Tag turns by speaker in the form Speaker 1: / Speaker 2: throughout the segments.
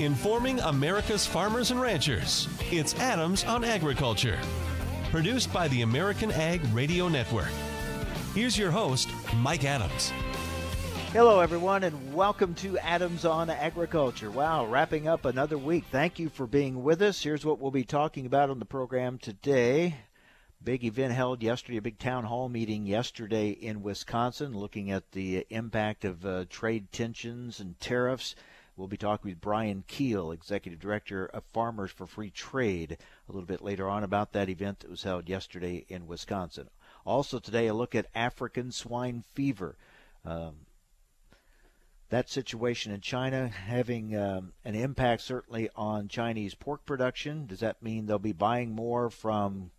Speaker 1: informing America's farmers and ranchers. It's Adams on Agriculture, produced by the American Ag Radio Network. Here's your host, Mike Adams.
Speaker 2: Hello, everyone, and welcome to Adams on Agriculture. Wow, wrapping up another week. Thank you for being with us. Here's what we'll be talking about on the program today. Big event held yesterday, a big town hall meeting yesterday in Wisconsin, looking at the impact of uh, trade tensions and tariffs. We'll be talking with Brian Kuehl, Executive Director of Farmers for Free Trade, a little bit later on about that event that was held yesterday in Wisconsin. Also, today, a look at African swine fever. Um, that situation in China having um, an impact certainly on Chinese pork production. Does that mean they'll be buying more from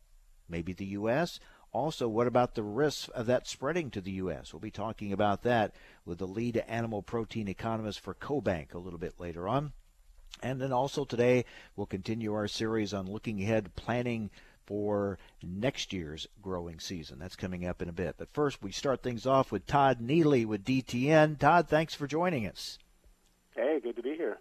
Speaker 2: maybe the U.S.? Also, what about the risks of that spreading to the U.S.? We'll be talking about that with the lead animal protein economist for CoBank a little bit later on. And then also today, we'll continue our series on looking ahead, planning for next year's growing season. That's coming up in a bit. But first, we start things off with Todd Neely with DTN. Todd, thanks for joining us.
Speaker 3: Hey, good to be here.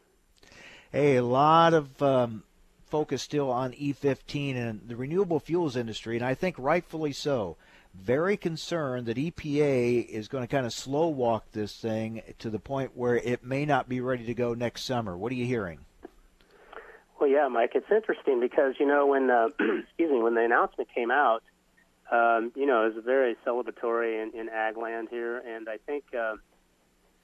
Speaker 2: Hey, a lot of um, focus still on E15 and the renewable fuels industry, and I think rightfully so. Very concerned that EPA is going to kind of slow walk this thing to the point where it may not be ready to go next summer. What are you hearing?
Speaker 3: Well, yeah, Mike, it's interesting because you know when uh, excuse me when the announcement came out, um, you know it was very celebratory in, in ag land here, and I think uh,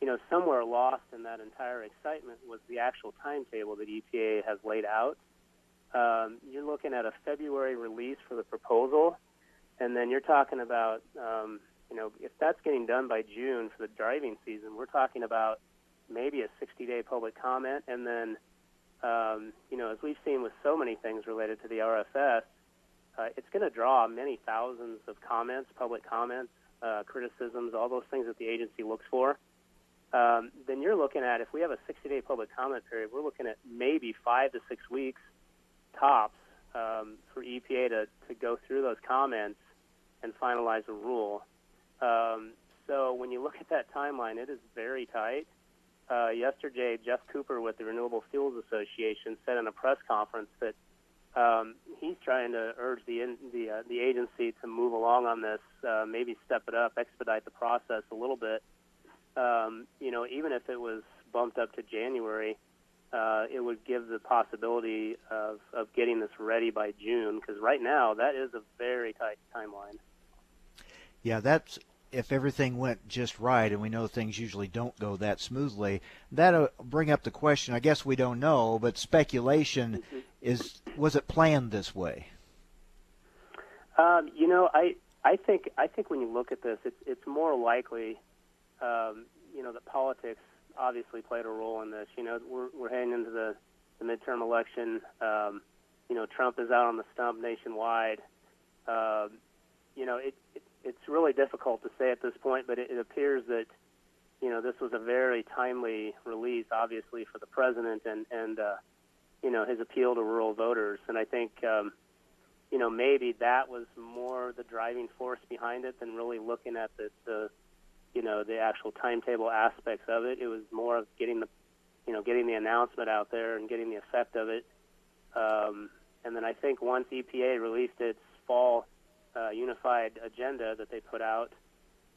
Speaker 3: you know somewhere lost in that entire excitement was the actual timetable that EPA has laid out. Um, you're looking at a February release for the proposal, and then you're talking about um, you know if that's getting done by June for the driving season, we're talking about maybe a 60-day public comment, and then um, you know, as we've seen with so many things related to the RFS, uh, it's going to draw many thousands of comments, public comments, uh, criticisms, all those things that the agency looks for. Um, then you're looking at, if we have a 60 day public comment period, we're looking at maybe five to six weeks tops um, for EPA to, to go through those comments and finalize a rule. Um, so when you look at that timeline, it is very tight uh, yesterday, Geoff Cooper with the Renewable Fuels Association said in a press conference that um, he's trying to urge the the, uh, the agency to move along on this, uh, maybe step it up, expedite the process a little bit. Um, you know, even if it was bumped up to January, uh, it would give the possibility of, of getting this ready by June. Because right now, that is a very tight timeline.
Speaker 2: Yeah, that's if everything went just right, and we know things usually don't go that smoothly, that'll bring up the question. I guess we don't know, but speculation mm-hmm. is: was it planned this way?
Speaker 3: Um, you know, I I think I think when you look at this, it's it's more likely, um, you know, that politics obviously played a role in this. You know, we're we're heading into the the midterm election. Um, you know, Trump is out on the stump nationwide. Um, you know, it, it it's really difficult to say at this point, but it, it appears that you know this was a very timely release, obviously for the president and and uh, you know his appeal to rural voters, and I think um, you know maybe that was more the driving force behind it than really looking at the, the you know the actual timetable aspects of it. It was more of getting the you know getting the announcement out there and getting the effect of it. Um, and then I think once EPA released its fall uh, unified agenda that they put out,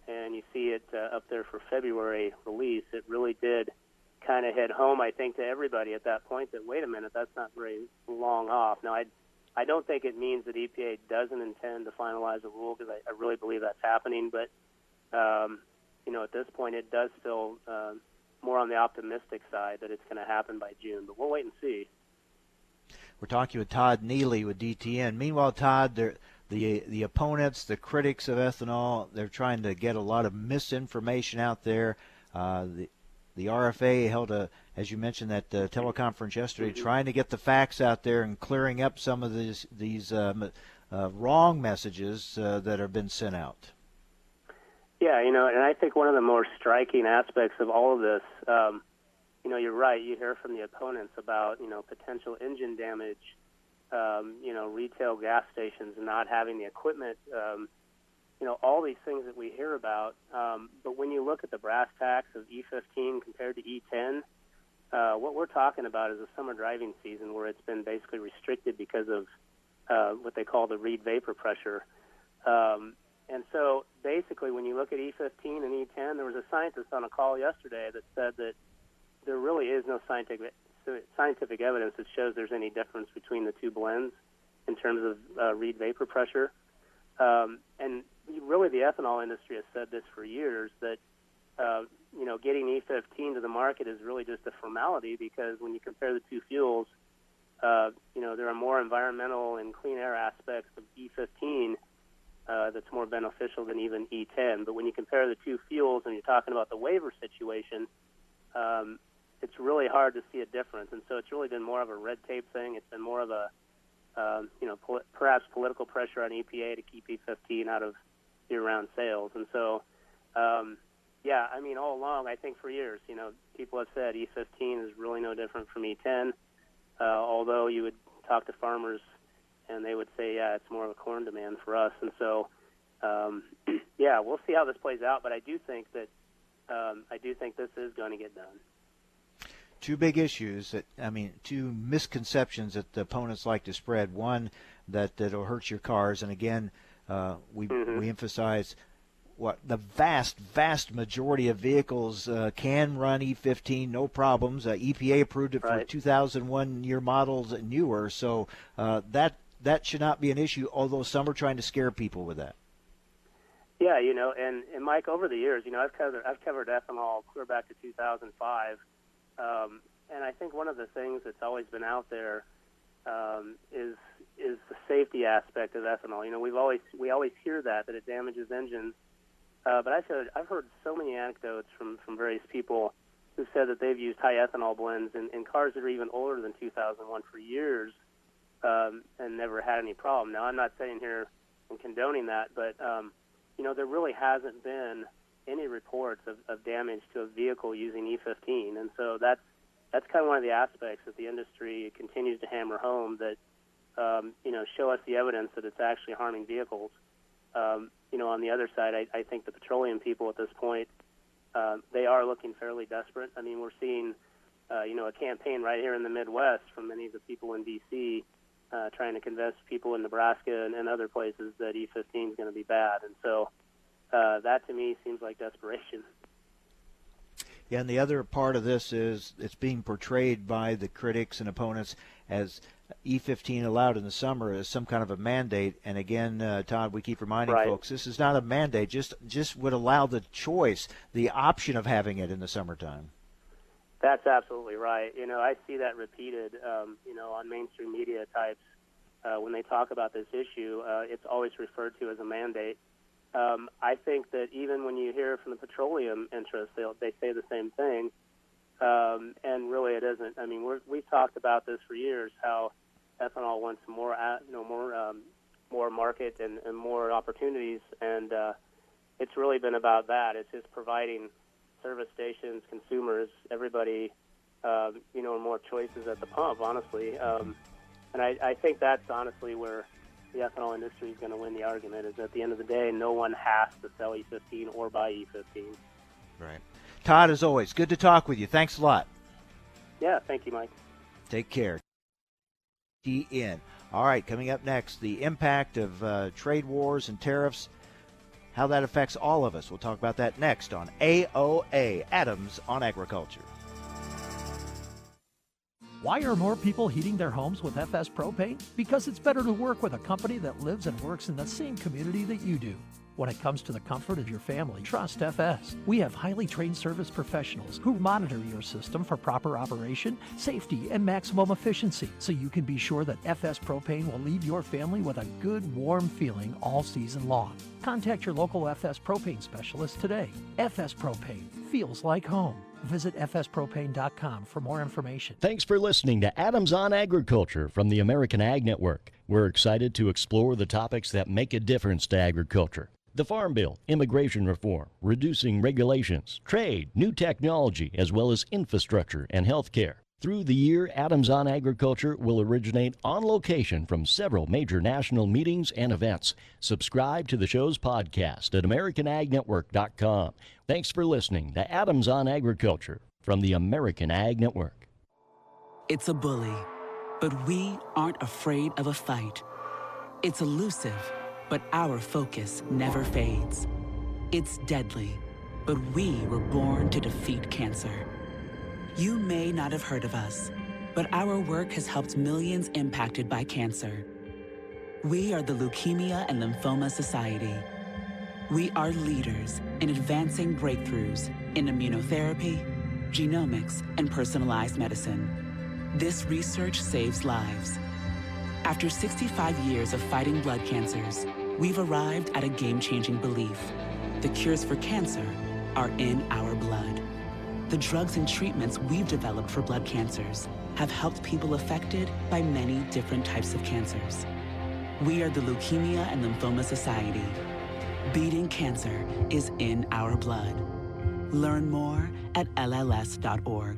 Speaker 3: and you see it uh, up there for February release, it really did kind of hit home, I think, to everybody at that point that wait a minute, that's not very long off. Now, I I don't think it means that EPA doesn't intend to finalize a rule because I, I really believe that's happening, but um, you know, at this point, it does feel uh, more on the optimistic side that it's going to happen by June. But we'll wait and see.
Speaker 2: We're talking with Todd Neely with DTN. Meanwhile, Todd, the the opponents, the critics of ethanol, they're trying to get a lot of misinformation out there. Uh, the the RFA held a, as you mentioned, that uh, teleconference yesterday, mm-hmm. trying to get the facts out there and clearing up some of these these um, uh, wrong messages uh, that have been sent out.
Speaker 3: Yeah, you know, and I think one of the more striking aspects of all of this, um, you know, you're right. You hear from the opponents about you know potential engine damage um, you know, retail gas stations not having the equipment, um, you know, all these things that we hear about. Um, but when you look at the brass tacks of E15 compared to E10, uh, what we're talking about is a summer driving season where it's been basically restricted because of uh, what they call the Reid vapor pressure. Um, and so basically, when you look at E15 and E10, there was a scientist on a call yesterday that said that there really is no scientific scientific evidence that shows there's any difference between the two blends in terms of uh, Reid vapor pressure. Um, and really, the ethanol industry has said this for years that uh, you know getting E15 to the market is really just a formality because when you compare the two fuels, uh, you know there are more environmental and clean air aspects of E15 uh, that's more beneficial than even E10. But when you compare the two fuels and you're talking about the waiver situation, um, it's really hard to see a difference. And so it's really been more of a red tape thing. It's been more of a um, you know, pol- perhaps political pressure on EPA to keep E15 out of year-round sales. And so, um, yeah, I mean, all along, I think for years, you know, people have said E15 is really no different from E10. Uh, although you would talk to farmers, and they would say, yeah, it's more of a corn demand for us. And so, um, yeah, we'll see how this plays out. But I do think that um, I do think this is going to get done
Speaker 2: two big issues that I mean, two misconceptions that the opponents like to spread. One that that'll hurt your cars, and again, uh, we mm-hmm. we emphasize what the vast vast majority of vehicles uh, can run E15 no problems. Uh, EPA approved it
Speaker 3: right.
Speaker 2: for 2001 year models and newer, so uh, that that should not be an issue. Although some are trying to scare people with that.
Speaker 3: Yeah, you know, and, and Mike, over the years, you know, I've covered I've covered ethanol clear back to 2005 um, and I think one of the things that's always been out there um, is is the safety aspect of ethanol. You know, we've always we always hear that that it damages engines, uh, but I've heard I've heard so many anecdotes from from various people who said that they've used high ethanol blends in, in cars that are even older than 2001 for years um, and never had any problem. Now, I'm not saying here and condoning that, but um, you know, there really hasn't been any reports of, of damage to a vehicle using E15, and so that's that's kind of one of the aspects that the industry continues to hammer home that um, you know show us the evidence that it's actually harming vehicles. Um, you know, on the other side, I, I think the petroleum people at this point uh, they are looking fairly desperate. I mean, we're seeing uh, you know a campaign right here in the Midwest from many of the people in D.C. Uh, trying to convince people in Nebraska and, and other places that E15 is going to be bad, and so uh, that to me seems like desperation.
Speaker 2: Yeah, and the other part of this is it's being portrayed by the critics and opponents as E15 allowed in the summer as some kind of a mandate. And again, uh, Todd, we keep reminding
Speaker 3: right.
Speaker 2: folks this is not a mandate. Just just would allow the choice, the option of having it in the summertime.
Speaker 3: That's absolutely right. You know, I see that repeated. Um, you know, on mainstream media types uh, when they talk about this issue, uh, it's always referred to as a mandate. Um, I think that even when you hear from the petroleum interests, they they say the same thing, um, and really it isn't. I mean, we're, we've talked about this for years. How ethanol wants more, you know, more um, more market and, and more opportunities, and uh, it's really been about that. It's just providing service stations, consumers, everybody, um, you know, more choices at the pump. Honestly, um, and I, I think that's honestly where the ethanol industry is going to win the argument is at the end of the day, no one has to sell E15 or buy E15.
Speaker 2: Right. Todd, as always, good to talk with you. Thanks a lot.
Speaker 3: Yeah, thank you, Mike.
Speaker 2: Take care. TN. All right, coming up next, the impact of uh, trade wars and tariffs, how that affects all of us. We'll talk about that next on AOA, Adams on Agriculture.
Speaker 4: Why are more people heating their homes with FS Propane? Because it's better to work with a company that lives and works in the same community that you do. When it comes to the comfort of your family, trust FS. We have highly trained service professionals who monitor your system for proper operation, safety, and maximum efficiency so you can be sure that FS Propane will leave your family with a good, warm feeling all season long. Contact your local FS Propane specialist today. FS Propane feels like home. Visit fspropane.com for more information.
Speaker 5: Thanks for listening to Adams on Agriculture from the American Ag Network. We're excited to explore the topics that make a difference to agriculture. The Farm Bill, immigration reform, reducing regulations, trade, new technology, as well as infrastructure and health care. Through the year, Adams on Agriculture will originate on location from several major national meetings and events. Subscribe to the show's podcast at AmericanAgNetwork.com. Thanks for listening to Adams on Agriculture from the American Ag Network.
Speaker 6: It's a bully, but we aren't afraid of a fight. It's elusive, but our focus never fades. It's deadly, but we were born to defeat cancer. You may not have heard of us, but our work has helped millions impacted by cancer. We are the Leukemia and Lymphoma Society. We are leaders in advancing breakthroughs in immunotherapy, genomics, and personalized medicine. This research saves lives. After 65 years of fighting blood cancers, we've arrived at a game-changing belief. The cures for cancer are in our blood. The drugs and treatments we've developed for blood cancers have helped people affected by many different types of cancers. We are the Leukemia and Lymphoma Society. Beating cancer is in our blood. Learn more at LLS.org.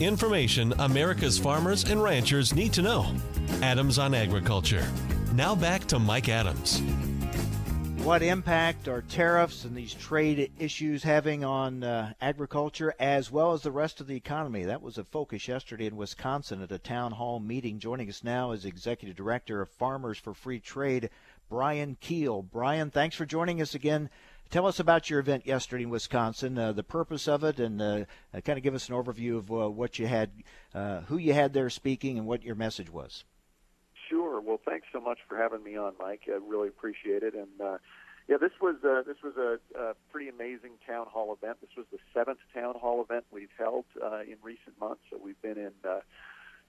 Speaker 1: Information America's farmers and ranchers need to know. Adams on Agriculture. Now back to Mike Adams.
Speaker 2: What impact are tariffs and these trade issues having on uh, agriculture as well as the rest of the economy? That was a focus yesterday in Wisconsin at a town hall meeting. Joining us now is Executive Director of Farmers for Free Trade, Brian Kuehl. Brian, thanks for joining us again Tell us about your event yesterday in Wisconsin, uh, the purpose of it, and uh, uh kind of give us an overview of uh, what you had, uh, who you had there speaking, and what your message was.
Speaker 7: Sure. Well, thanks so much for having me on, Mike. I really appreciate it. And yeah, this was this was a, a, pretty amazing town hall event. This was the seventh town hall event we've held in recent months. So we've been in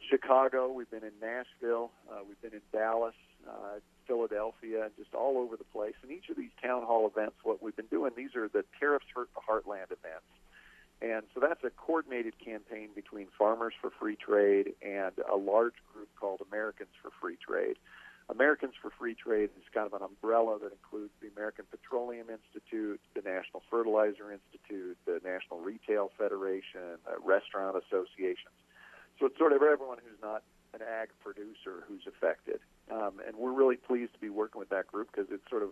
Speaker 7: Chicago, we've been in Nashville, we've been in Dallas, uh, Philadelphia, and just all over the place. And each of these town hall events, what we've been doing, these are the Tariffs Hurt the Heartland events. And so that's a coordinated campaign between Farmers for Free Trade and a large group called Americans for Free Trade. Americans for Free Trade is kind of an umbrella that includes the American Petroleum Institute, the National Fertilizer Institute, the National Retail Federation, uh, restaurant associations. So it's sort of everyone who's not an ag producer who's affected. Um, and we're really pleased to be working with that group because it's sort of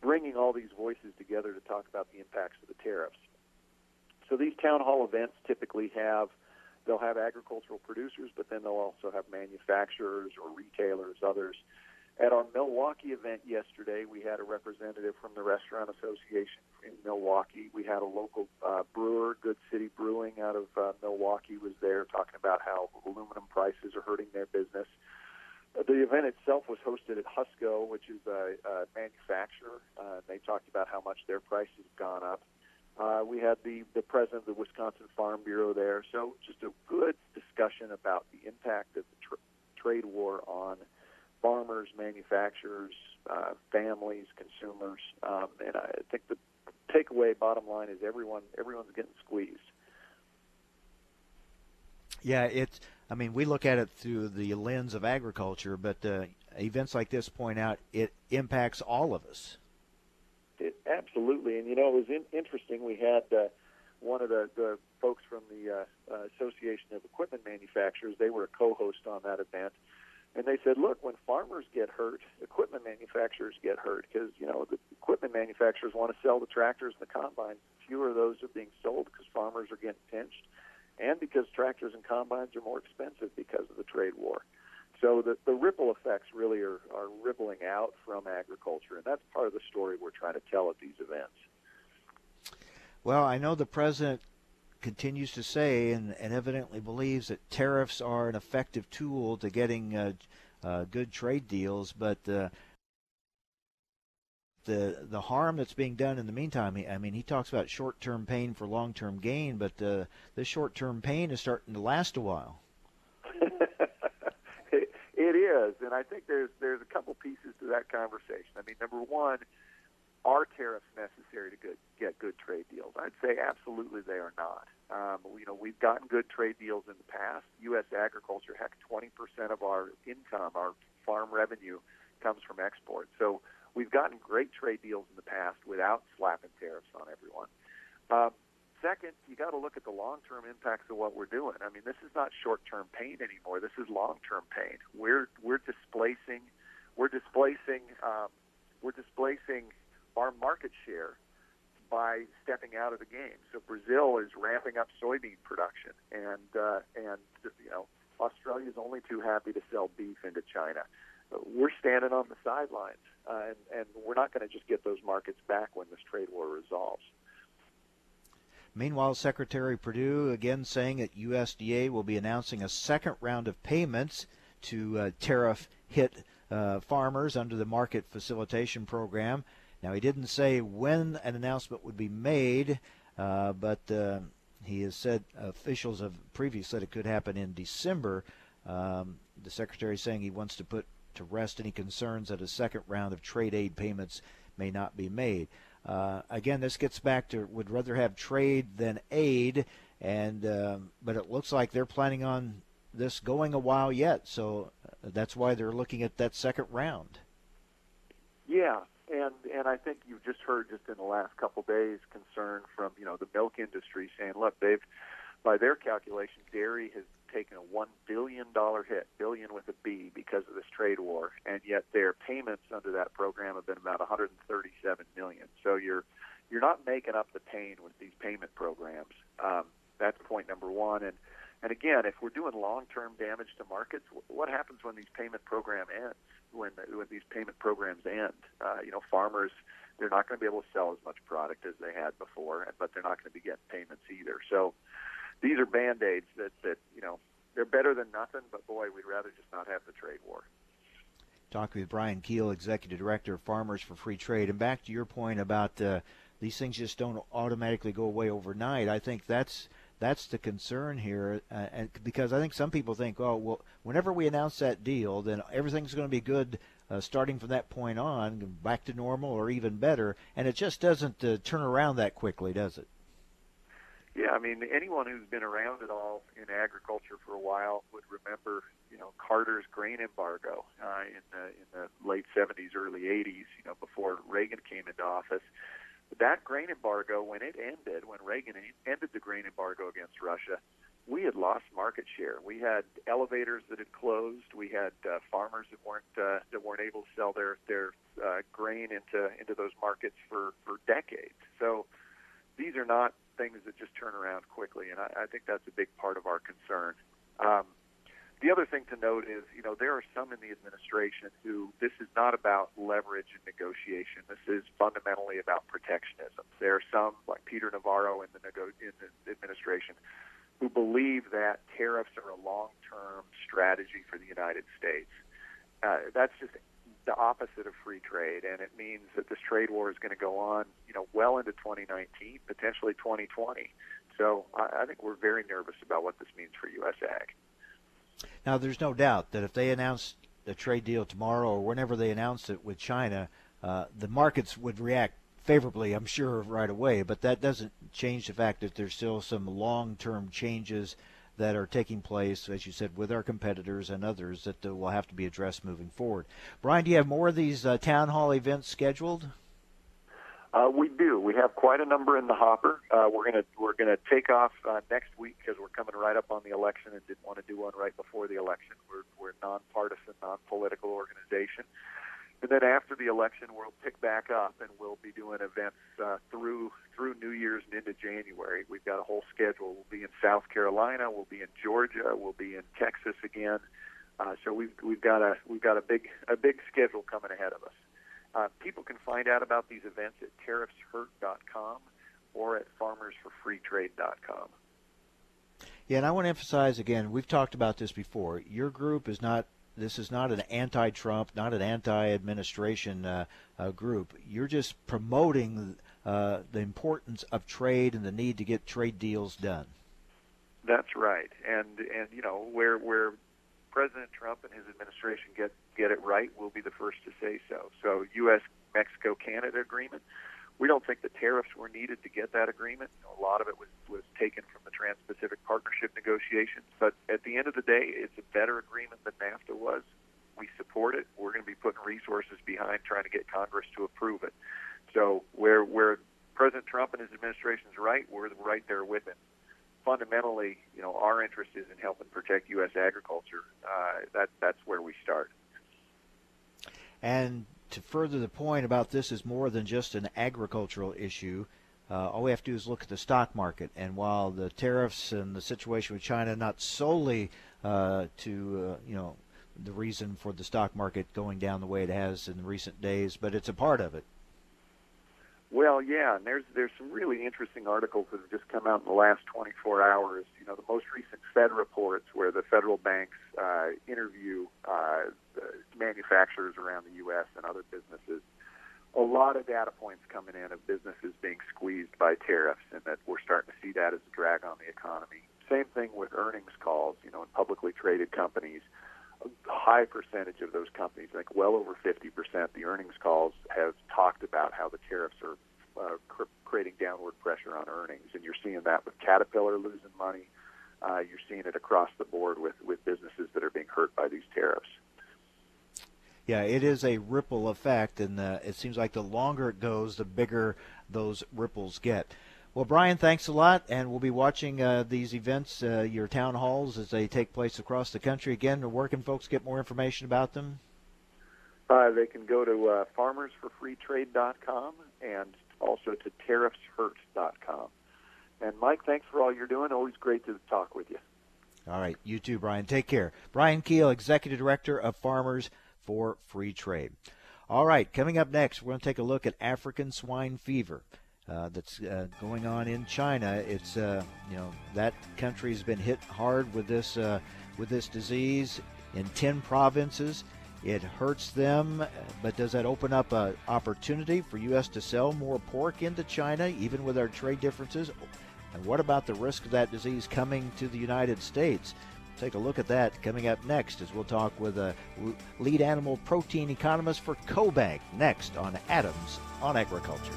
Speaker 7: bringing all these voices together to talk about the impacts of the tariffs. So these town hall events typically have they'll have agricultural producers, but then they'll also have manufacturers or retailers, others. At our Milwaukee event yesterday, we had a representative from the Restaurant Association in Milwaukee. We had a local uh, brewer, Good City Brewing, out of uh, Milwaukee, was there talking about how aluminum prices are hurting their business. The event itself was hosted at Husco, which is a, a manufacturer. Uh, they talked about how much their prices have gone up. Uh, we had the, the president of the Wisconsin Farm Bureau there. So just a good discussion about the impact of the tr- trade war on farmers, manufacturers, uh, families, consumers. Um, and I think the takeaway, bottom line, is everyone everyone's getting squeezed.
Speaker 2: Yeah, it's. I mean, we look at it through the lens of agriculture, but uh, events like this point out it impacts all of us.
Speaker 7: It, absolutely, and you know, it was in, interesting. We had uh, one of the, the folks from the uh, uh, Association of Equipment Manufacturers. They were a co-host on that event, and they said, "Look, when farmers get hurt, equipment manufacturers get hurt because you know the equipment manufacturers want to sell the tractors and the combines. Fewer of those are being sold because farmers are getting pinched." And because tractors and combines are more expensive because of the trade war. So the, the ripple effects really are, are rippling out from agriculture, and that's part of the story we're trying to tell at these events.
Speaker 2: Well, I know the president continues to say and, and evidently believes that tariffs are an effective tool to getting uh, uh, good trade deals, but uh, the the harm that's being done in the meantime. I mean, he talks about short-term pain for long-term gain, but uh, this short-term pain is starting to last a while.
Speaker 7: it, it is, and I think there's there's a couple pieces to that conversation. I mean, number one, are tariffs necessary to good, get good trade deals? I'd say absolutely they are not. Um, you know, we've gotten good trade deals in the past. U.S. agriculture, heck, 20% of our income, our farm revenue, comes from export. So we've gotten great trade deals in the past without slapping tariffs on everyone. Um, second, you got to look at the long-term impacts of what we're doing. I mean, this is not short-term pain anymore. This is long-term pain. We're we're displacing, we're displacing, um, we're displacing our market share by stepping out of the game. So Brazil is ramping up soybean production, and uh, and you know Australia is only too happy to sell beef into China. We're standing on the sidelines, uh, and, and we're not going to just get those markets back when this trade war resolves.
Speaker 2: Meanwhile, Secretary Perdue again saying that USDA will be announcing a second round of payments to uh, tariff hit uh, farmers under the Market Facilitation Program. Now, he didn't say when an announcement would be made, uh, but uh, he has said officials have previously said it could happen in December. Um, the secretary saying he wants to put to rest any concerns that a second round of trade aid payments may not be made. Uh, again, this gets back to would rather have trade than aid, and um, but it looks like they're planning on this going a while yet. So uh, that's why they're looking at that second round.
Speaker 7: Yeah, and and I think you've just heard just in the last couple days concern from you know the milk industry saying, look, they've by their calculation, dairy has taken a one billion dollar hit, billion with a B, because of this trade war, and yet their payments under that program have been about 137 million. So you're you're not making up the pain with these payment programs. Um, that's point number one, and and again, if we're doing long-term damage to markets, what happens when these payment program ends? When when these payment programs end, uh, you know, farmers they're not going to be able to sell as much product as they had before, but they're not going to be getting payments either. So these are band aids that that you know they're better than nothing, but boy, we'd rather just not have the trade war.
Speaker 2: Talking with Brian Kuehl, Executive Director of Farmers for Free Trade, and back to your point about uh, these things just don't automatically go away overnight. I think that's that's the concern here, uh, and because I think some people think, oh, well, whenever we announce that deal, then everything's going to be good uh, starting from that point on, back to normal or even better, and it just doesn't uh, turn around that quickly, does it?
Speaker 7: Yeah, I mean, anyone who's been around at all in agriculture for a while would remember, you know, Carter's grain embargo uh, in the in the late 70s, early 80s. You know, before Reagan came into office that grain embargo, when it ended, when Reagan ended the grain embargo against Russia, we had lost market share. We had elevators that had closed. We had uh, farmers that weren't uh, that weren't able to sell their their uh, grain into into those markets for for decades. So these are not things that just turn around quickly, and I, I think that's a big part of our concern. Um, the other thing to note is, you know, there are some in the administration who this is not about leverage and negotiation. This is fundamentally about protectionism. There are some, like Peter Navarro in the, nego- in the administration, who believe that tariffs are a long-term strategy for the United States. Uh, that's just the opposite of free trade, and it means that this trade war is going to go on, you know, well into 2019, potentially 2020. So I, I think we're very nervous about what this means for U.S. ag.
Speaker 2: Now, there's no doubt that if they announce a trade deal tomorrow or whenever they announce it with China, uh, the markets would react favorably, I'm sure, right away. But that doesn't change the fact that there's still some long-term changes that are taking place, as you said, with our competitors and others that uh, will have to be addressed moving forward. Brian, do you have more of these uh, town hall events scheduled?
Speaker 7: Uh, we do. We have quite a number in the hopper. Uh, we're gonna we're gonna take off uh, next week because we're coming right up on the election and didn't want to do one right before the election. We're we're a nonpartisan, non-political organization, and then after the election, we'll pick back up and we'll be doing events uh, through through New Year's and into January. We've got a whole schedule. We'll be in South Carolina. We'll be in Georgia. We'll be in Texas again. Uh, so we've we've got a we've got a big a big schedule coming ahead of us. Uh, people can find out about these events at tariffshurt.com or at farmersforfreetrade.com.
Speaker 2: Yeah, and I want to emphasize again, we've talked about this before. Your group is not this is not an anti-Trump, not an anti-administration uh, uh, group. You're just promoting uh, the importance of trade and the need to get trade deals done.
Speaker 7: That's right, and and you know where where President Trump and his administration get get it right, we'll be the first to say so. So, U.S. Mexico Canada agreement. We don't think the tariffs were needed to get that agreement. You know, a lot of it was was taken from the Trans-Pacific Partnership negotiations, but at the end of the day, it's a better agreement than NAFTA was. We support it. We're going to be putting resources behind trying to get Congress to approve it. So where where President Trump and his administration is right, we're right there with him. Fundamentally, you know, our interest is in helping protect U.S. agriculture. Uh, that that's where we start.
Speaker 2: And to further the point about this is more than just an agricultural issue. Uh, all we have to do is look at the stock market. And while the tariffs and the situation with China not solely uh, to uh, you know the reason for the stock market going down the way it has in recent days, but it's a part of it.
Speaker 7: Well, yeah, and there's there's some really interesting articles that have just come out in the last 24 hours. You know, the most recent Fed reports, where the federal banks uh, interview uh, manufacturers around the U.S. and other businesses. A lot of data points coming in of businesses being squeezed by tariffs, and that we're starting to see that as a drag on the economy. Same thing with earnings calls. You know, in publicly traded companies high percentage of those companies, think well over 50%, the earnings calls have talked about how the tariffs are uh, cr- creating downward pressure on earnings. And you're seeing that with Caterpillar losing money. Uh, you're seeing it across the board with, with businesses that are being hurt by these tariffs.
Speaker 2: Yeah, it is a ripple effect, and uh, it seems like the longer it goes, the bigger those ripples get. Well, Brian, thanks a lot, and we'll be watching uh, these events, uh, your town halls, as they take place across the country. Again, where can folks get more information about them?
Speaker 7: Uh, they can go to uh, farmersforfreetrade.com and also to tariffshurt.com. And Mike, thanks for all you're doing. Always great to talk with you.
Speaker 2: All right, you too, Brian. Take care. Brian Kuehl, Executive Director of Farmers for Free Trade. All right, coming up next, we're going to take a look at African swine fever uh, that's uh, going on in China. It's uh, you know that country's been hit hard with this uh, with this disease in ten provinces. It hurts them, but does that open up an opportunity for U.S. to sell more pork into China, even with our trade differences? And what about the risk of that disease coming to the United States? Take a look at that coming up next as we'll talk with a lead animal protein economist for CoBank next on Adams on Agriculture.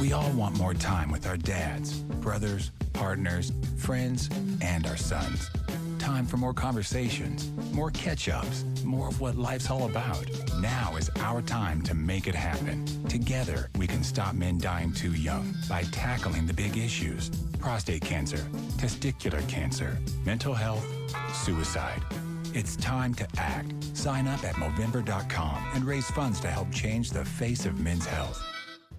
Speaker 8: We all want more time with our dads, brothers, partners, friends, and our sons. Time for more conversations, more catch ups, more of what life's all about. Now is our time to make it happen. Together, we can stop men dying too young by tackling the big issues prostate cancer, testicular cancer, mental health, suicide. It's time to act. Sign up at Movember.com and raise funds to help change the face of men's health.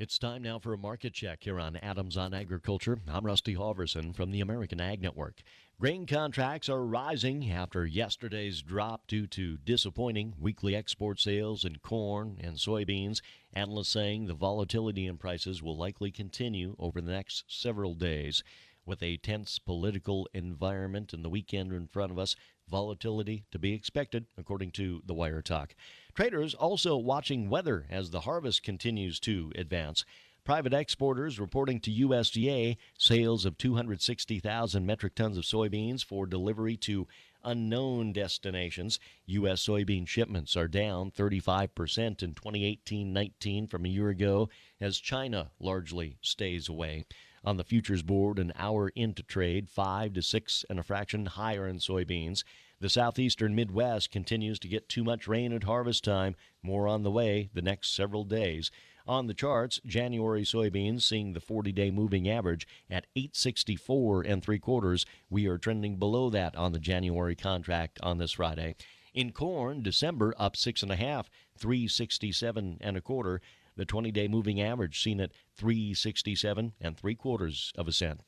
Speaker 5: It's time now for a market check here on Adams on Agriculture. I'm Rusty Halverson from the American Ag Network. Grain contracts are rising after yesterday's drop due to disappointing weekly export sales in corn and soybeans. Analysts saying the volatility in prices will likely continue over the next several days. With a tense political environment and the weekend in front of us, volatility to be expected, according to the Wire Talk. Traders also watching weather as the harvest continues to advance. Private exporters reporting to USDA sales of 260,000 metric tons of soybeans for delivery to unknown destinations. U.S. soybean shipments are down 35% in 2018 19 from a year ago as China largely stays away. On the futures board, an hour into trade, 5 to 6 and a fraction higher in soybeans. The southeastern Midwest continues to get too much rain at harvest time. More on the way the next several days. On the charts, January soybeans seeing the 40-day moving average at 864 and three quarters. We are trending below that on the January contract on this Friday. In corn, December up six and a half, 367 and a quarter. The 20-day moving average seen at 367 and three quarters of a cent.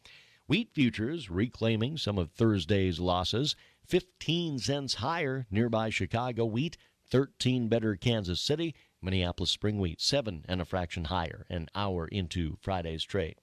Speaker 5: Wheat futures reclaiming some of Thursday's losses, 15 cents higher nearby Chicago wheat, 13 better Kansas City, Minneapolis spring wheat, seven and a fraction higher, an hour into Friday's trade.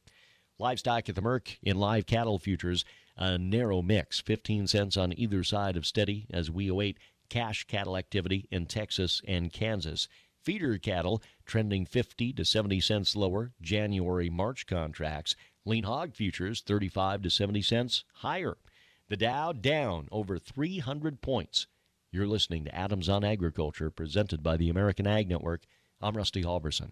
Speaker 5: Livestock at the Merc in live cattle futures, a narrow mix, 15 cents on either side of steady as we await cash cattle activity in Texas and Kansas. Feeder cattle trending 50 to 70 cents lower, January March contracts. Lean hog futures 35 to 70 cents higher. The Dow down over 300 points. You're listening to Adams on Agriculture, presented by the American Ag Network. I'm Rusty Halverson.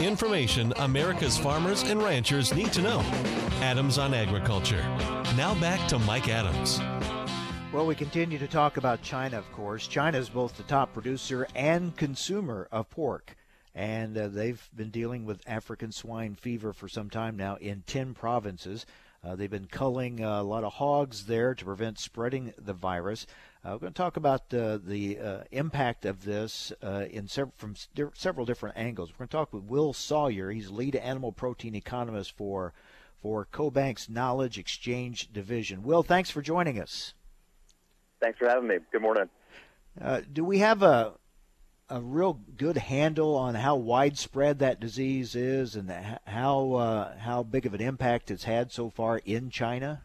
Speaker 1: Information America's farmers and ranchers need to know. Adams on Agriculture. Now back to Mike Adams.
Speaker 2: Well, we continue to talk about China, of course. China is both the top producer and consumer of pork. And uh, they've been dealing with African swine fever for some time now in 10 provinces. Uh, they've been culling uh, a lot of hogs there to prevent spreading the virus. Uh, we're going to talk about uh, the uh, impact of this uh, in sev- from di- several different angles. We're going to talk with Will Sawyer. He's lead animal protein economist for for CoBank's Knowledge Exchange Division. Will, thanks for joining us.
Speaker 9: Thanks for having me. Good morning.
Speaker 2: do we have a a real good handle on how widespread that disease is and how uh, how big of an impact it's had so far in China?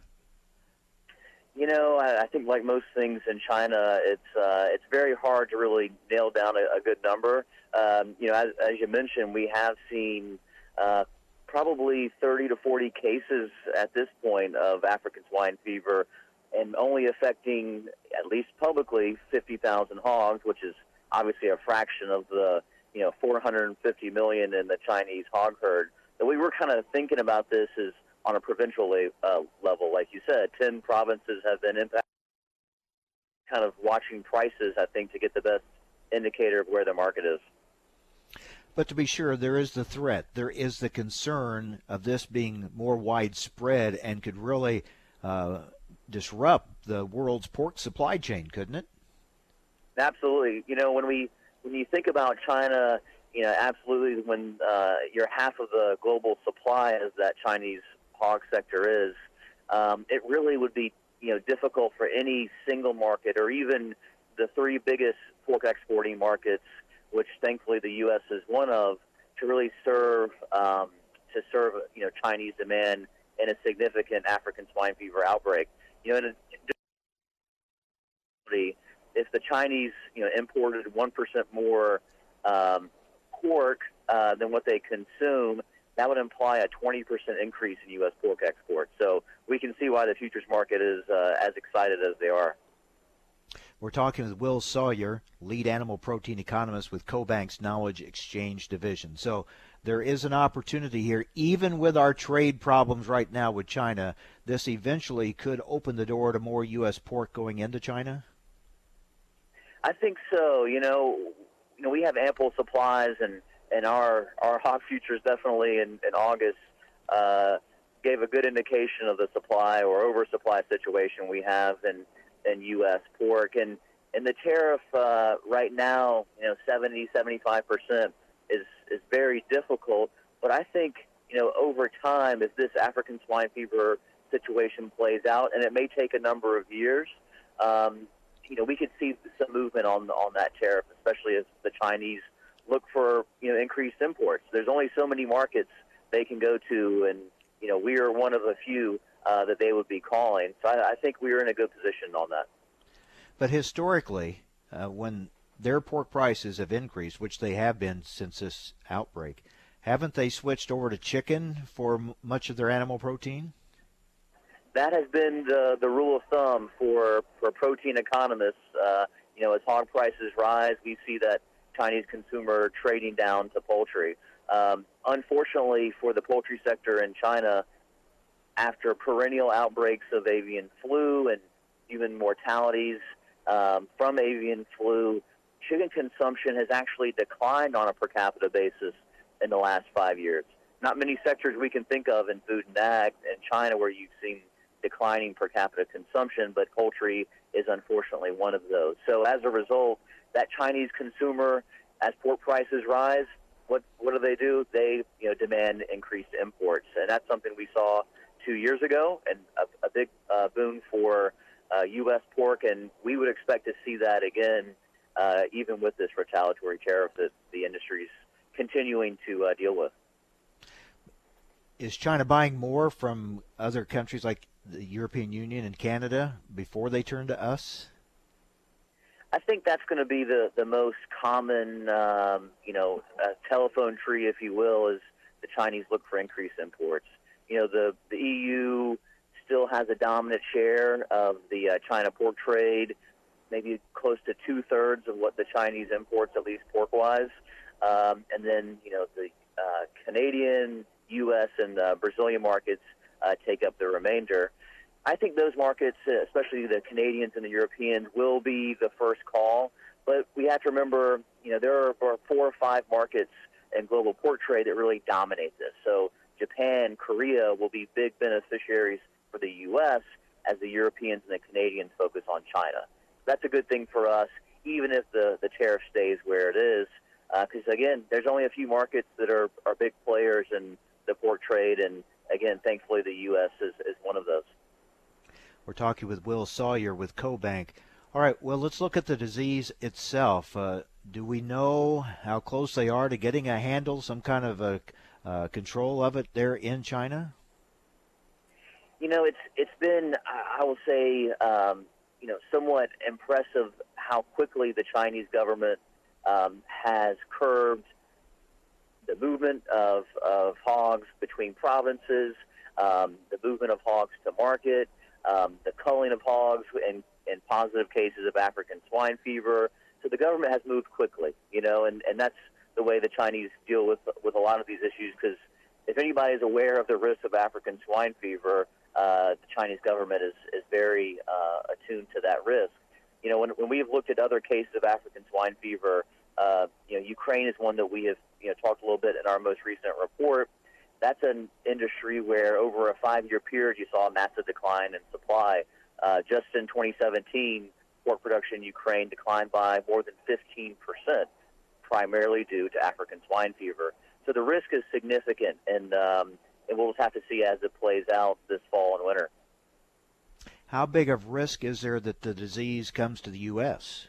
Speaker 9: You know, I, think like most things in China, it's uh, it's very hard to really nail down a, a good number. Um, you know, as, as you mentioned, we have seen uh, probably 30 to 40 cases at this point of African swine fever, and only affecting at least publicly 50,000 hogs, which is obviously a fraction of the you know 450 million in the Chinese hog herd. And we were kind of thinking about this as on a provincial uh, level, like you said, 10 provinces have been impacted. Kind of watching prices, I think, to get the best indicator of where the market is.
Speaker 2: But to be sure, there is the threat. There is the concern of this being more widespread and could really uh, disrupt the world's pork supply chain, couldn't it?
Speaker 9: Absolutely. You know, when we when you think about China, you know, absolutely when uh, you're half of the global supply as that Chinese hog sector is, um, it really would be you know difficult for any single market or even the three biggest pork exporting markets, which thankfully the U.S. is one of, to really serve um, to serve you know Chinese demand in a significant African swine fever outbreak. You know, in a, if the Chinese, you know, imported one percent more um, pork uh, than what they consume, that would imply a 20% increase in U.S. pork exports. So we can see why the futures market is uh, as excited as they are.
Speaker 2: We're talking with Will Sawyer, lead animal protein economist with CoBank's Knowledge Exchange Division. So there is an opportunity here, even with our trade problems right now with China. This eventually could open the door to more U.S. pork going into China.
Speaker 9: I think so. You know, you know, we have ample supplies, and and our our hog futures definitely in, in August uh, gave a good indication of the supply or oversupply situation we have in in U.S. pork, and and the tariff uh, right now, you know, 70, 75 percent is is very difficult. But I think you know over time, if this African swine fever situation plays out, and it may take a number of years, um, you know, we could see some movement on on that tariff, especially as the Chinese look for you know increased imports. There's only so many markets they can go to, and you know we are one of a few uh, that they would be calling. So I, I think we are in a good position on that.
Speaker 2: But historically, uh, when their pork prices have increased, which they have been since this outbreak, haven't they switched over to chicken for m- much of their animal protein?
Speaker 9: That has been the the rule of thumb for for protein economists. Uh, you know, as hog prices rise, we see that Chinese consumer trading down to poultry. Um, unfortunately, for the poultry sector in China, after perennial outbreaks of avian flu and even mortalities um, from avian flu, chicken consumption has actually declined on a per capita basis in the last five years. Not many sectors we can think of in food and ag in China where you've seen declining per capita consumption, but poultry is unfortunately one of those. So as a result, that Chinese consumer, as pork prices rise, what what do they do? They you know demand increased imports, and that's something we saw two years ago, and a, a big uh, boon for uh, U.S. pork, and we would expect to see that again, uh, even with this retaliatory tariff that the industry's continuing to uh, deal with.
Speaker 2: Is China buying more from other countries like the European Union and Canada before they turn to us?
Speaker 9: I think that's going to be the the most common, um, you know, uh, telephone tree, if you will, is the Chinese look for increased imports. You know, the the EU still has a dominant share of the uh, China pork trade, maybe close to two thirds of what the Chinese imports, at least pork wise. Um, and then, you know, the uh, Canadian, U.S., and uh, Brazilian markets uh, take up the remainder. I think those markets, uh, especially the Canadians and the Europeans, will be the first call. But we have to remember, you know, there are four or five markets in global pork trade that really dominate this. So Japan, Korea will be big beneficiaries for the U.S. as the Europeans and the Canadians focus on China. That's a good thing for us, even if the, the tariff stays where it is. Because, uh, again, there's only a few markets that are, are big players in the pork trade. And, again, thankfully, the U.S. is, is one of those.
Speaker 2: We're talking with Will Sawyer with CoBank. All right, well, let's look at the disease itself. Uh, do we know how close they are to getting a handle, some kind of a uh, control of it there in China?
Speaker 9: You know, it's it's been, I will say, um, you know, somewhat impressive how quickly the Chinese government um, has curbed the movement of, of hogs between provinces, um, the movement of hogs to market, um, the culling of hogs, and, and positive cases of African swine fever. So the government has moved quickly, you know, and, and that's the way the Chinese deal with with a lot of these issues. Because if anybody is aware of the risk of African swine fever, uh, the Chinese government is is very uh, attuned to that risk. You know, when when we've looked at other cases of African swine fever, uh, you know, Ukraine is one that we have you know talked a little bit in our most recent report. That's an industry where over a five-year period you saw a massive decline in supply. Uh, just in 2017, pork production in Ukraine declined by more than 15 percent primarily due to African swine fever. So the risk is significant, and um, and we'll just have to see as it plays out this fall and winter.
Speaker 2: How big of risk is there that the disease comes to the U.S.?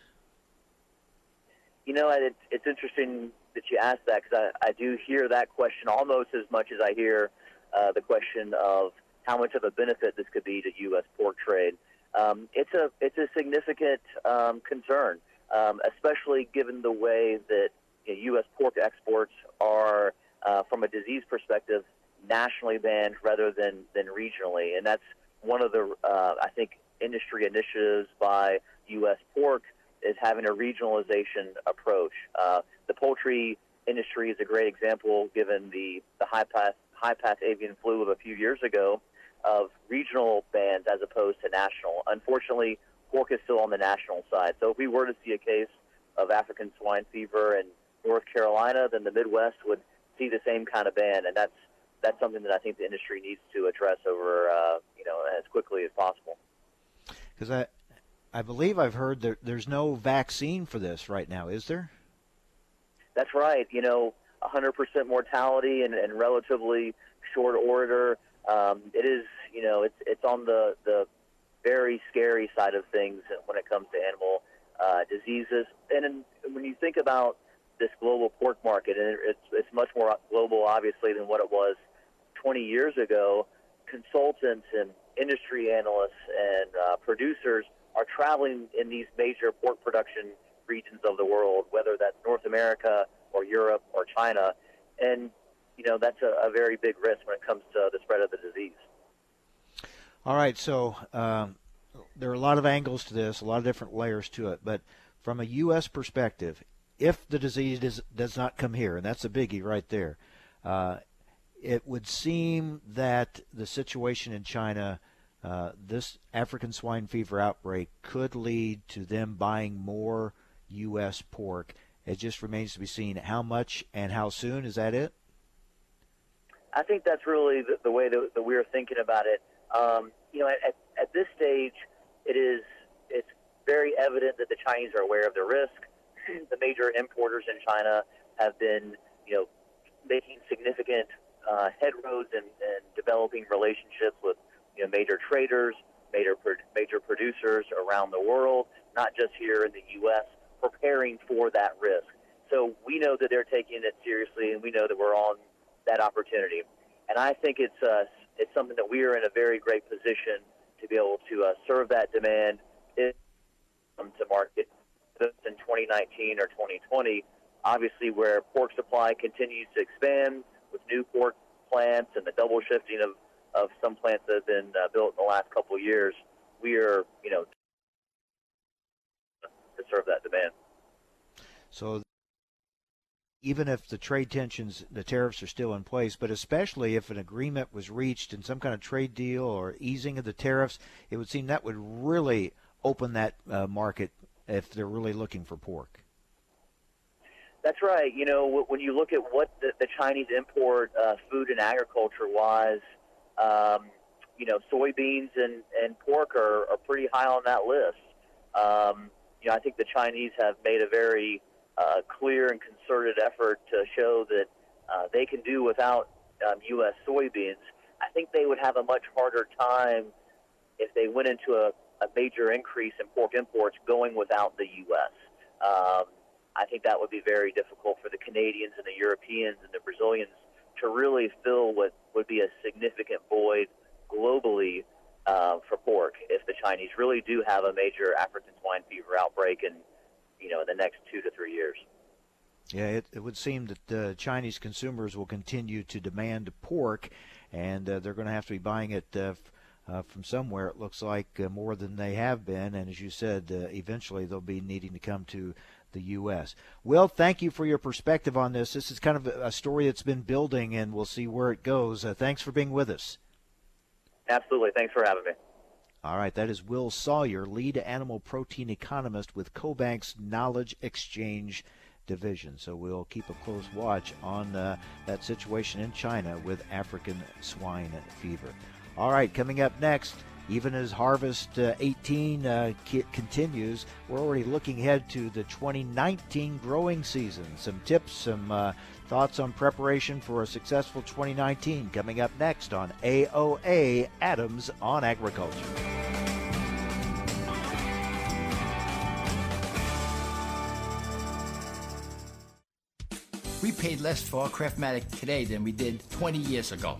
Speaker 9: You know, it's, it's interesting you ask that because I, I do hear that question almost as much as I hear uh, the question of how much of a benefit this could be to U.S. pork trade. Um, it's a it's a significant um, concern um, especially given the way that you know, U.S. pork exports are, uh, from a disease perspective, nationally banned rather than, than regionally. And that's one of the, uh, I think, industry initiatives by U.S. pork is having a regionalization approach. Uh, the poultry industry is a great example, given the, the high path high path avian flu of a few years ago, of regional bans as opposed to national. Unfortunately, pork is still on the national side. So if we were to see a case of African swine fever in North Carolina, then the Midwest would see the same kind of ban, and that's that's something that I think the industry needs to address over uh, you know as quickly as possible.
Speaker 2: Because I I believe I've heard that there's no vaccine for this right now, is there?
Speaker 9: That's right. You know, 100% mortality and, and relatively short order. Um, it is, you know, it's it's on the the very scary side of things when it comes to animal uh, diseases. And in, when you think about this global pork market, and it's it's much more global, obviously, than what it was 20 years ago. Consultants and industry analysts and uh, producers are traveling in these major pork production regions of the world, whether that's North America or Europe or China, and you know that's a, a very big risk when it comes to the spread of the disease.
Speaker 2: All right, so um, there are a lot of angles to this, a lot of different layers to it, but from a U.S. perspective, if the disease does, does not come here, and that's a biggie right there, uh, it would seem that the situation in China, uh, this African swine fever outbreak, could lead to them buying more U.S. pork. It just remains to be seen how much and how soon. Is that it?
Speaker 9: I think that's really the, the way that, that, we're thinking about it. Um, you know, at, at this stage, it is it's very evident that the Chinese are aware of the risk. The major importers in China have been, you know, making significant uh, headroads and, and developing relationships with you know, major traders, major major producers around the world, not just here in the U.S., preparing for that risk. So we know that they're taking it seriously, and we know that we're on that opportunity. And I think it's uh, it's something that we are in a very great position to be able to uh, serve that demand come to market in 2019 or 2020. Obviously, where pork supply continues to expand with new pork plants and the double shifting of, of some plants that have been uh, built in the last couple of years, we are, you know, serve that demand.
Speaker 2: So even if the trade tensions, the tariffs are still in place, but especially if an agreement was reached in some kind of trade deal or easing of the tariffs, it would seem that would really open that uh, market if they're really looking for pork.
Speaker 9: That's right. You know, when you look at what the, the Chinese import uh, food and agriculture wise, um, you know, soybeans and, and pork are, are pretty high on that list. Um, you know, I think the Chinese have made a very uh, clear and concerted effort to show that uh, they can do without um, U.S. soybeans. I think they would have a much harder time if they went into a, a major increase in pork imports going without the U.S. Um, I think that would be very difficult for the Canadians and the Europeans and the Brazilians to really fill what would be a significant void globally uh, for pork if the Chinese really do have a major African swine fever outbreak in, you know, in the next two to three years.
Speaker 2: Yeah, it, it would seem that uh, Chinese consumers will continue to demand pork, and uh, they're going to have to be buying it uh, uh, from somewhere. It looks like uh, more than they have been, and as you said, eventually they'll be needing to come to the U.S. Will, thank you for your perspective on this. This is kind of a story that's been building, and we'll see where it goes. thanks for being with us.
Speaker 9: Absolutely. Thanks for having me.
Speaker 2: All right, that is Will Sawyer, lead animal protein economist with CoBank's Knowledge Exchange division. So we'll keep a close watch on uh, that situation in China with African swine fever. All right, coming up next, even as Harvest uh, 18 uh, continues, we're already looking ahead to the 2019 growing season. Some tips, some uh, thoughts on preparation for a successful 2019 coming up next on AOA Adams on Agriculture.
Speaker 10: We paid less for our Craftmatic today than we did 20 years ago.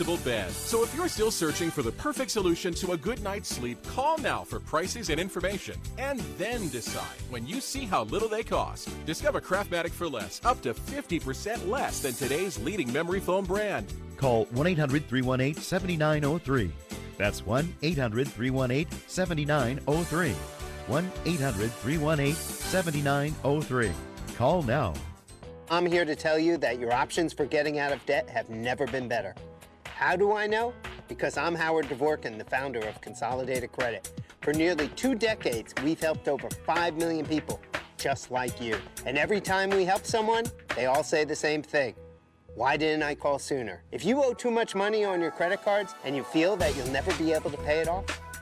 Speaker 11: adjustable bed. So if you're still searching for the perfect solution to a good night's sleep, call now for prices and information. And then decide when you see how little they cost. Discover Craftmatic for less, up to 50% less than today's leading memory foam brand.
Speaker 12: Call 1 800 318 7903. That's 1 800 318 7903. 1 800 318 7903. Call now.
Speaker 13: I'm here to tell you that your options for getting out of debt have never been better. How do I know? Because I'm Howard Dvorkin, the founder of Consolidated Credit. For nearly two decades, we've helped over 5 million people just like you. And every time we help someone, they all say the same thing. Why didn't I call sooner? If you owe too much money on your credit cards and you feel that you'll never be able to pay it off,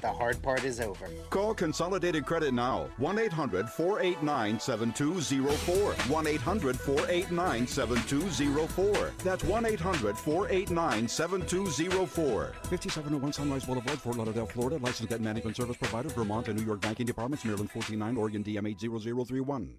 Speaker 13: the hard part is over.
Speaker 14: Call Consolidated Credit now. 1 800 489 7204. 1 800 489 7204. That's 1 800 489 7204.
Speaker 15: 5701 Sunrise Boulevard, Fort Lauderdale, Florida. Licensed debt management service provider, Vermont and New York banking departments, Maryland 49, Oregon DM 80031.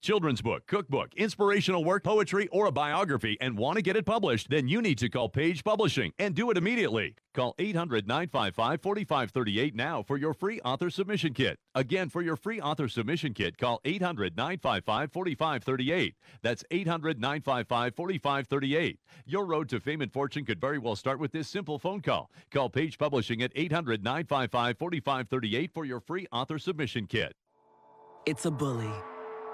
Speaker 16: children's book, cookbook, inspirational work, poetry, or a biography and want to get it published, then you need to call Page Publishing and do it immediately. Call 800 955 4538 now for your free author submission kit. Again, for your free author submission kit, call 800 955 4538. That's 800 955 4538. Your road to fame and fortune could very well start with this simple phone call. Call Page Publishing at 800 955 4538 for your free author submission kit.
Speaker 6: It's a bully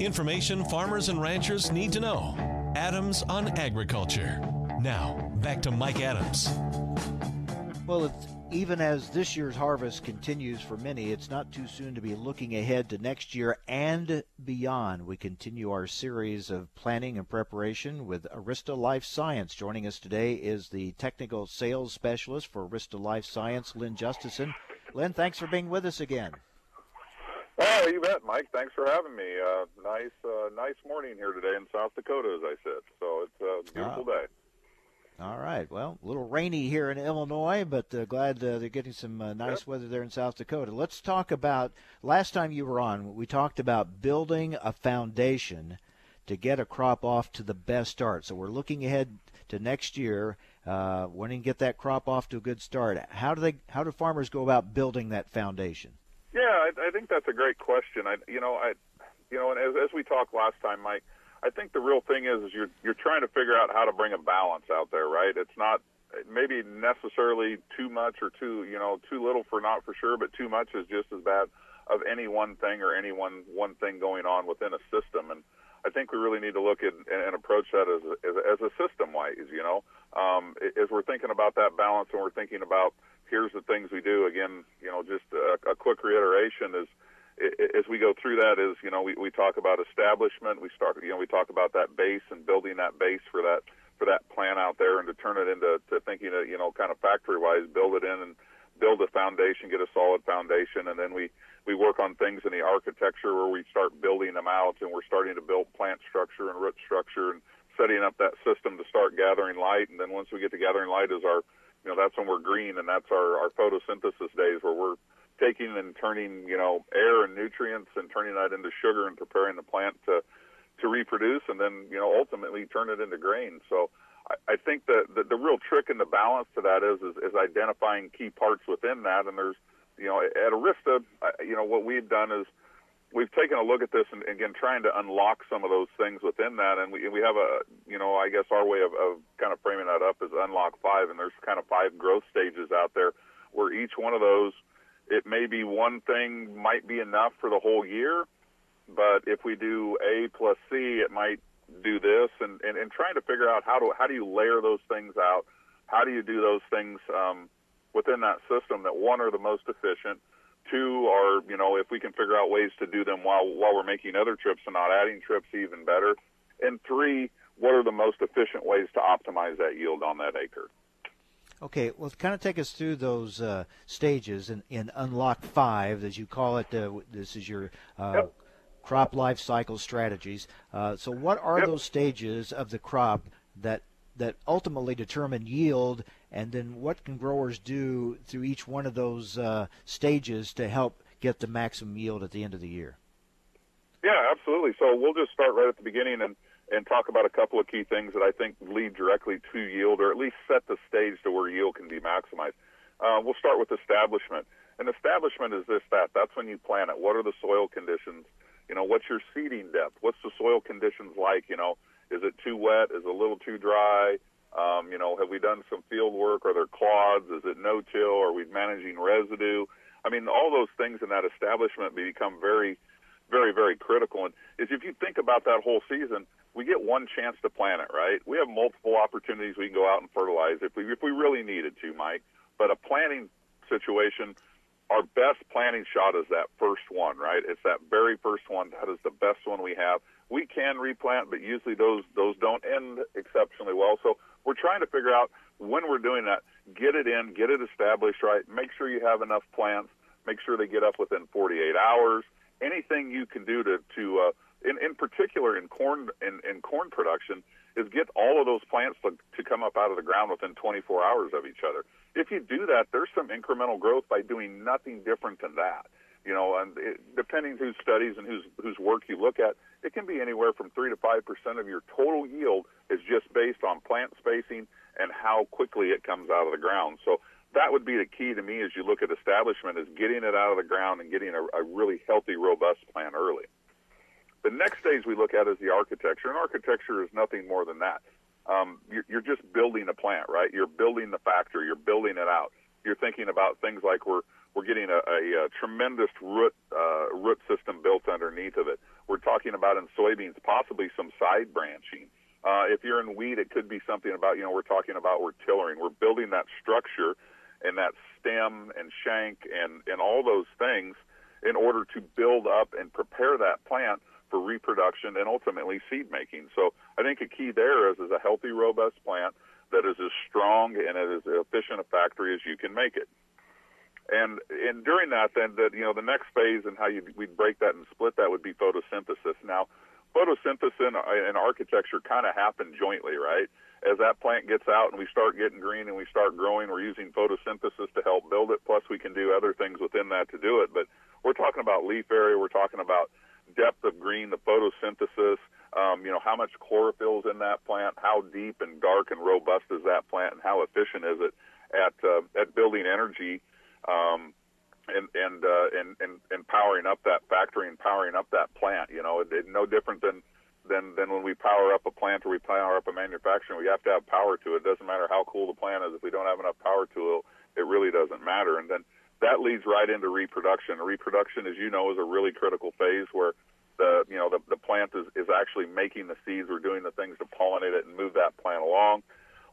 Speaker 1: Information farmers and ranchers need to know. Adams on Agriculture. Now, back to Mike Adams.
Speaker 2: Well, even as this year's harvest continues for many, it's not too soon to be looking ahead to next year and beyond. We continue our series of planning and preparation with Arysta Life Science. Joining us today is the technical sales specialist for Arysta Life Science, Lynn Justison. Lynn, thanks for being with us again.
Speaker 17: Oh, you bet, Mike. Thanks for having me. Uh, nice, uh, nice morning here today in South Dakota, as I said. So it's a beautiful day.
Speaker 2: All right. Well, a little rainy here in Illinois, but uh, glad uh, they're getting some uh, nice yep. weather there in South Dakota. Let's talk about last time you were on. We talked about building a foundation to get a crop off to the best start. So we're looking ahead to next year. uh, wanting to get that crop off to a good start. How do they? How do farmers go about building that foundation?
Speaker 17: Yeah, I, I think that's a great question. I, you know, I, you know, and as, as we talked last time, Mike, I think the real thing is, is you're you're trying to figure out how to bring a balance out there, right? It's not maybe necessarily too much or too, you know, too little for not for sure, but too much is just as bad of any one thing or any one one thing going on within a system. And I think we really need to look at and approach that as a, as, a, system wise. You know, um, as we're thinking about that balance and we're thinking about here's the things we do. Again, you know, just a, a quick reiteration is as we go through that is you know we, we talk about establishment. We start you know we talk about that base and building that base for that for that plant out there and to turn it into to thinking it you know kind of factory wise, build it in and build a foundation, get a solid foundation, and then we we work on things in the architecture where we start building them out and we're starting to build plant structure and root structure and setting up that system to start gathering light. And then once we get to gathering light is our, you know, that's when we're green and that's our, our photosynthesis days where we're taking and turning, you know, air and nutrients and turning that into sugar and preparing the plant to, to reproduce and then, you know, ultimately turn it into grain. So I, think that the, the real trick and the balance to that is, is, is identifying key parts within that. And there's, you know, at Arysta, you know, what we've done is we've taken a look at this and again trying to unlock some of those things within that, and we we have a, you know, I guess our way of, of kind of framing that up is unlock five, and there's kind of five growth stages out there where each one of those, it may be one thing might be enough for the whole year, but if we do A plus C, it might do this, and and, and trying to figure out how to how do you layer those things out, how do you do those things. Um, within that system that one are the most efficient, two are you know if we can figure out ways to do them while while we're making other trips and not adding trips even better, and three what are the most efficient ways to optimize that yield on that acre.
Speaker 2: Okay, well, kind of take us through those uh, stages in, in Unlock 5, as you call it. Uh, this is your uh, yep. crop life cycle strategies. Uh, so, what are yep. those stages of the crop that that ultimately determine yield and then what can growers do through each one of those uh, stages to help get the maximum yield at the end of the year?
Speaker 17: Yeah, absolutely. So we'll just start right at the beginning and, and talk about a couple of key things that I think lead directly to yield or at least set the stage to where yield can be maximized. Uh, we'll start with establishment. And establishment is this, that. That's when you plant it. What are the soil conditions? You know, what's your seeding depth? What's the soil conditions like? You know, is it too wet? Is it a little too dry? Um, you know, have we done some field work? Are there clods? Is it no-till? Are we managing residue? I mean, all those things in that establishment become very, very, very critical. And is if you think about that whole season, we get one chance to plant it, right? We have multiple opportunities we can go out and fertilize if we if we really needed to, Mike. But a planting situation, our best planting shot is that first one, right? It's that very first one. That is the best one we have. We can replant, but usually those those don't end exceptionally well. So we're trying to figure out when we're doing that, get it in, get it established right, make sure you have enough plants, make sure they get up within 48 hours. Anything you can do to, to uh, in, in particular in corn in, in corn production, is get all of those plants to, to come up out of the ground within 24 hours of each other. If you do that, there's some incremental growth by doing nothing different than that. You know, and it, depending whose studies and whose whose work you look at, it can be anywhere from three to five percent of your total yield is just based on plant spacing and how quickly it comes out of the ground. So that would be the key to me as you look at establishment is getting it out of the ground and getting a, a really healthy, robust plant early. The next stage we look at is the architecture, and architecture is nothing more than that. Um, you're, you're just building a plant, right? You're building the factory, you're building it out. You're thinking about things like we're we're getting a, a, a tremendous root uh, root system built underneath of it. We're talking about in soybeans possibly some side branching. Uh, if you're in wheat, it could be something about you know we're talking about we're tillering. We're building that structure and that stem and shank and and all those things in order to build up and prepare that plant for reproduction and ultimately seed making. So I think a key there is is a healthy, robust plant that is as strong and as efficient a factory as you can make it. And and during that, then that you know the next phase and how you we'd break that and split that would be photosynthesis. Now, photosynthesis and, and architecture kind of happen jointly, right? As that plant gets out and we start getting green and we start growing, we're using photosynthesis to help build it. Plus, we can do other things within that to do it. But we're talking about leaf area. We're talking about depth of green, the photosynthesis, Um, you know, how much chlorophyll is in that plant? How deep and dark and robust is that plant, and how efficient is it at uh, at building energy? Um, and and, uh, and and and powering up that factory and powering up that plant. You know, it, it, no different than than than when we power up a plant or we power up a manufacturing. We have to have power to it. it doesn't matter how cool the plant is. If we don't have enough power to it, it really doesn't matter. And then that leads right into reproduction. Reproduction, as you know, is a really critical phase where the you know the, the plant is, is actually making the seeds. We're doing the things to pollinate it and move that plant along.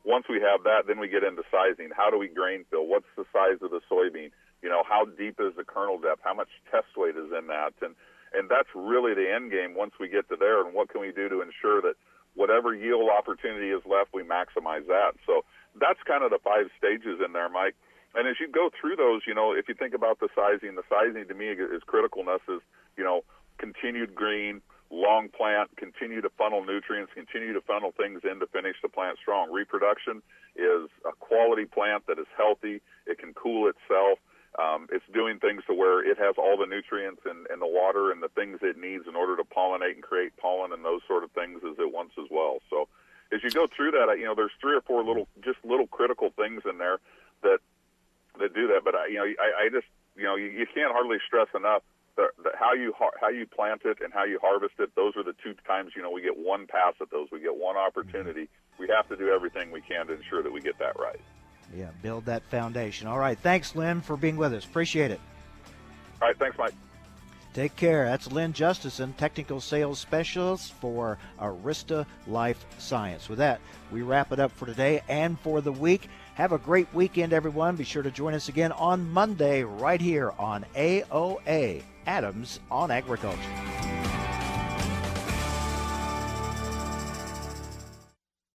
Speaker 17: Once we have that, then we get into sizing. How do we grain fill? What's the size of the soybean? You know, how deep is the kernel depth? How much test weight is in that? And and that's really the end game once we get to there. And what can we do to ensure that whatever yield opportunity is left, we maximize that? So that's kind of the five stages in there, Mike. And as you go through those, you know, if you think about the sizing, the sizing to me is criticalness is, you know, continued green, long plant, continue to funnel nutrients, continue to funnel things in to finish the plant strong. Reproduction is a quality plant that is healthy. It can cool itself. Um, it's doing things to where it has all the nutrients and, and the water and the things it needs in order to pollinate and create pollen and those sort of things as it wants as well. So as you go through that, you know, there's three or four little, just little critical things in there that that do that. But I, you know, I, I just, you know, you, you can't hardly stress enough the, the, how you how you plant it and how you harvest it. Those are the two times you know we get one pass at those. We get one opportunity. Mm-hmm. We have to do everything we can to ensure that we get that right.
Speaker 2: Yeah, build that foundation. All right. Thanks, Lynn, for being with us. Appreciate it.
Speaker 17: All right. Thanks, Mike.
Speaker 2: Take care. That's Lynn Justison, Technical Sales Specialist for Arysta Life Science. With that, we wrap it up for today and for the week. Have a great weekend, everyone. Be sure to join us again on Monday right here on AOA Adams on Agriculture.